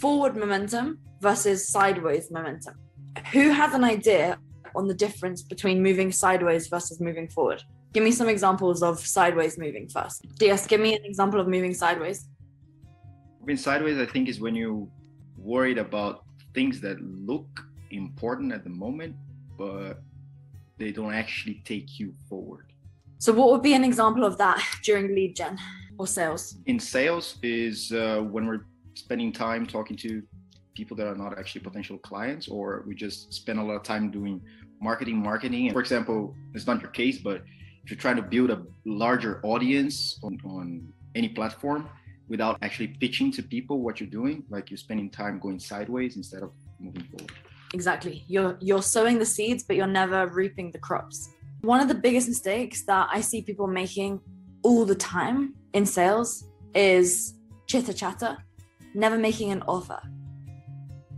forward momentum versus sideways momentum. Who has an idea on the difference between moving sideways versus moving forward? Give me some examples of sideways moving first. DS, give me an example of moving sideways. Moving sideways, I think, is when you're worried about things that look important at the moment, but they don't actually take you forward. So, what would be an example of that during lead gen or sales? In sales, is uh, when we're spending time talking to people that are not actually potential clients, or we just spend a lot of time doing marketing, marketing. For example, it's not your case, but if you're trying to build a larger audience on, on any platform without actually pitching to people what you're doing, like you're spending time going sideways instead of moving forward. Exactly. You're you're sowing the seeds, but you're never reaping the crops. One of the biggest mistakes that I see people making all the time in sales is chitter chatter, never making an offer.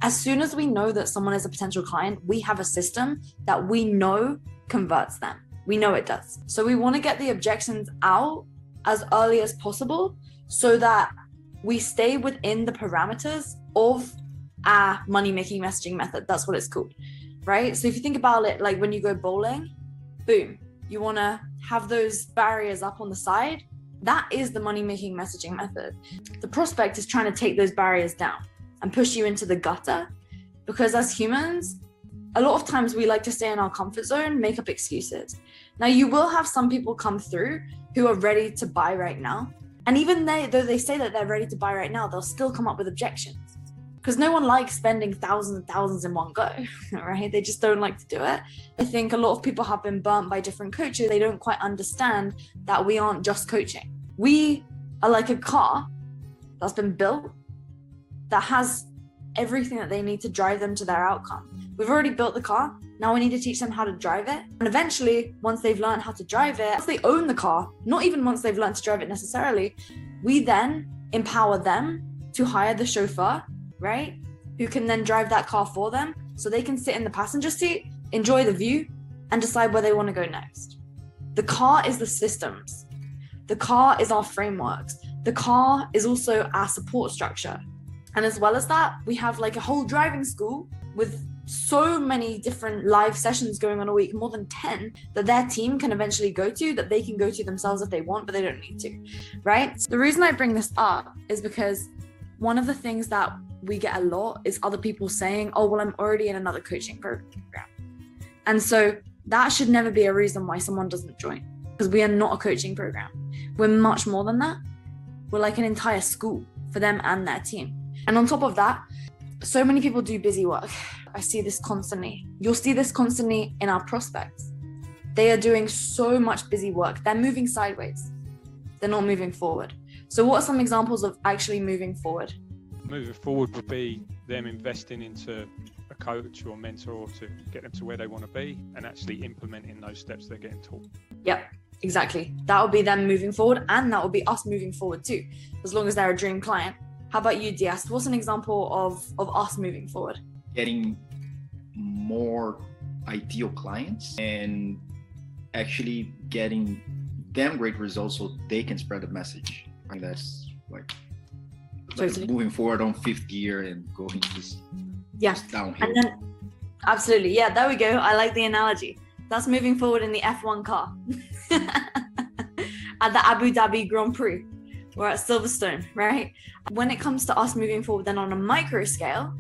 As soon as we know that someone is a potential client, we have a system that we know converts them. We know it does. So we want to get the objections out as early as possible so that we stay within the parameters of our money making messaging method. That's what it's called, right? So if you think about it, like when you go bowling, boom, you want to have those barriers up on the side. That is the money making messaging method. The prospect is trying to take those barriers down and push you into the gutter because as humans, a lot of times we like to stay in our comfort zone, make up excuses. Now, you will have some people come through who are ready to buy right now. And even they, though they say that they're ready to buy right now, they'll still come up with objections because no one likes spending thousands and thousands in one go, right? They just don't like to do it. I think a lot of people have been burnt by different coaches. They don't quite understand that we aren't just coaching. We are like a car that's been built that has everything that they need to drive them to their outcome. We've already built the car. Now we need to teach them how to drive it. And eventually, once they've learned how to drive it, once they own the car, not even once they've learned to drive it necessarily, we then empower them to hire the chauffeur, right? Who can then drive that car for them so they can sit in the passenger seat, enjoy the view, and decide where they want to go next. The car is the systems. The car is our frameworks. The car is also our support structure. And as well as that, we have like a whole driving school with so many different live sessions going on a week, more than 10 that their team can eventually go to, that they can go to themselves if they want, but they don't need to, right? The reason I bring this up is because one of the things that we get a lot is other people saying, oh, well, I'm already in another coaching program. And so that should never be a reason why someone doesn't join because we are not a coaching program. We're much more than that. We're like an entire school for them and their team. And on top of that, so many people do busy work. I see this constantly. You'll see this constantly in our prospects. They are doing so much busy work. They're moving sideways. They're not moving forward. So, what are some examples of actually moving forward? Moving forward would be them investing into a coach or mentor to get them to where they want to be and actually implementing those steps they're getting taught. Yep, exactly. That would be them moving forward, and that would be us moving forward too, as long as they're a dream client. How about you, Dias? What's an example of, of us moving forward? Getting more ideal clients and actually getting them great results so they can spread the message. I think that's like, like moving forward on fifth gear and going just, yeah. just downhill. And then, absolutely. Yeah, there we go. I like the analogy. That's moving forward in the F1 car at the Abu Dhabi Grand Prix. We're at Silverstone, right? When it comes to us moving forward, then on a micro scale,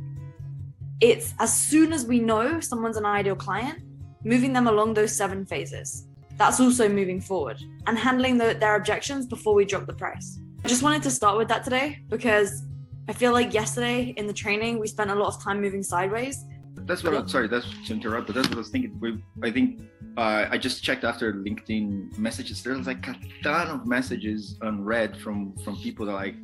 it's as soon as we know someone's an ideal client, moving them along those seven phases. That's also moving forward and handling the, their objections before we drop the price. I just wanted to start with that today because I feel like yesterday in the training, we spent a lot of time moving sideways. That's what I'm, sorry, that's to interrupt, but that's what I was thinking. We, I think uh, I just checked after LinkedIn messages. There's like a ton of messages unread from from people that like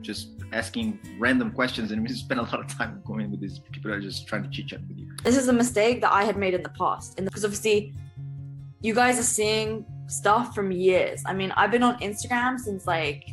just asking random questions, and we spend a lot of time going with these people that are just trying to chit chat with you. This is a mistake that I had made in the past, and because obviously, you guys are seeing stuff from years. I mean, I've been on Instagram since like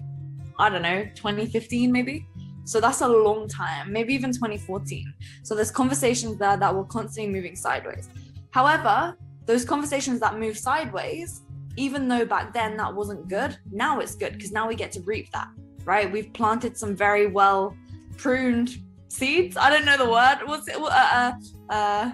I don't know 2015 maybe. So that's a long time, maybe even 2014. So there's conversations there that were constantly moving sideways. However, those conversations that move sideways, even though back then that wasn't good, now it's good because now we get to reap that, right? We've planted some very well pruned seeds. I don't know the word. What's it? Uh, uh, uh,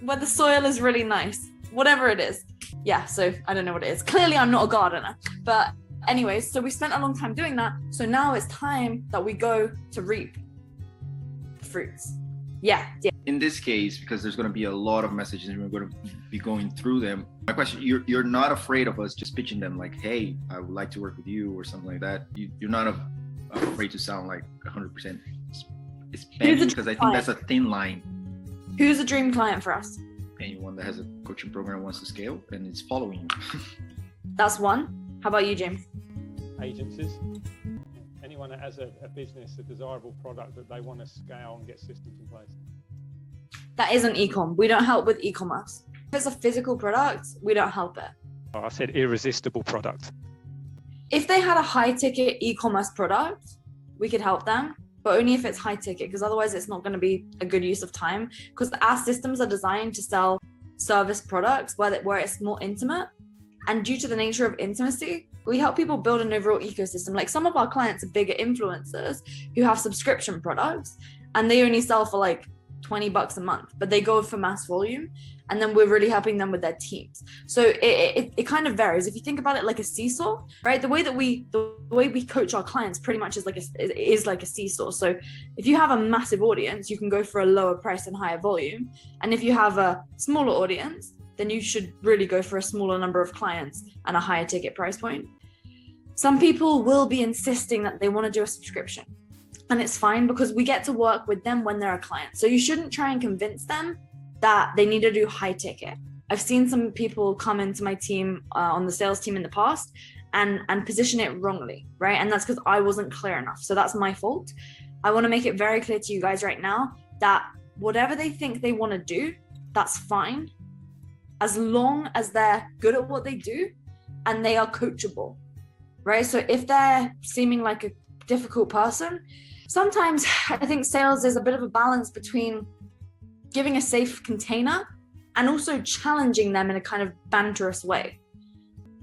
where the soil is really nice. Whatever it is. Yeah. So I don't know what it is. Clearly, I'm not a gardener. But anyways, so we spent a long time doing that. So now it's time that we go to reap fruits. Yeah. Yeah. In this case, because there's going to be a lot of messages and we're going to be going through them. My question: You're you're not afraid of us just pitching them like, "Hey, I would like to work with you" or something like that. You, you're not a, afraid to sound like 100 percent Spanish because I think that's a thin line. Who's a dream client for us? Anyone that has a coaching program wants to scale and is following you. that's one. How about you, James? Agencies. Anyone that has a, a business, a desirable product that they want to scale and get systems in place. That isn't ecom. We don't help with e-commerce. If it's a physical product, we don't help it. Oh, I said irresistible product. If they had a high ticket e-commerce product, we could help them but only if it's high ticket because otherwise it's not going to be a good use of time because our systems are designed to sell service products where, where it's more intimate and due to the nature of intimacy we help people build an overall ecosystem. Like some of our clients are bigger influencers who have subscription products and they only sell for like 20 bucks a month but they go for mass volume and then we're really helping them with their teams. So it, it, it kind of varies. If you think about it like a seesaw right the way that we the way we coach our clients pretty much is like a is like a seesaw. So if you have a massive audience you can go for a lower price and higher volume and if you have a smaller audience then you should really go for a smaller number of clients and a higher ticket price point some people will be insisting that they want to do a subscription and it's fine because we get to work with them when they're a client so you shouldn't try and convince them that they need to do high ticket. I've seen some people come into my team uh, on the sales team in the past and and position it wrongly, right? And that's because I wasn't clear enough. So that's my fault. I want to make it very clear to you guys right now that whatever they think they want to do, that's fine, as long as they're good at what they do and they are coachable, right? So if they're seeming like a difficult person, sometimes I think sales is a bit of a balance between giving a safe container and also challenging them in a kind of banterous way.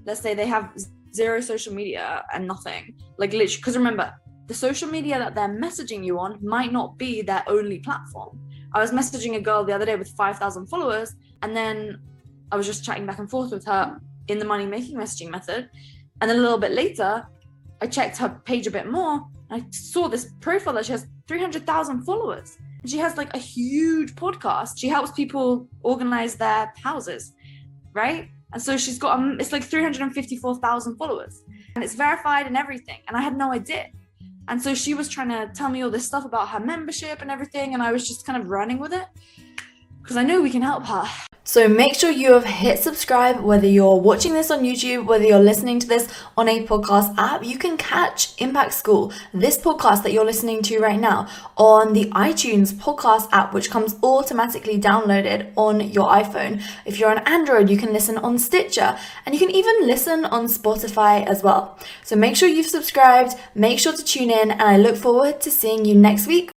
Let's say they have zero social media and nothing, like literally, because remember, the social media that they're messaging you on might not be their only platform. I was messaging a girl the other day with 5,000 followers, and then I was just chatting back and forth with her in the money making messaging method. And then a little bit later, I checked her page a bit more. I saw this profile that she has 300,000 followers And she has like a huge podcast. She helps people organize their houses, right? And so she's got um, it's like 354,000 followers, and it's verified and everything. And I had no idea. And so she was trying to tell me all this stuff about her membership and everything, and I was just kind of running with it because I know we can help her. So make sure you have hit subscribe, whether you're watching this on YouTube, whether you're listening to this on a podcast app, you can catch Impact School, this podcast that you're listening to right now, on the iTunes podcast app, which comes automatically downloaded on your iPhone. If you're on Android, you can listen on Stitcher, and you can even listen on Spotify as well. So make sure you've subscribed, make sure to tune in, and I look forward to seeing you next week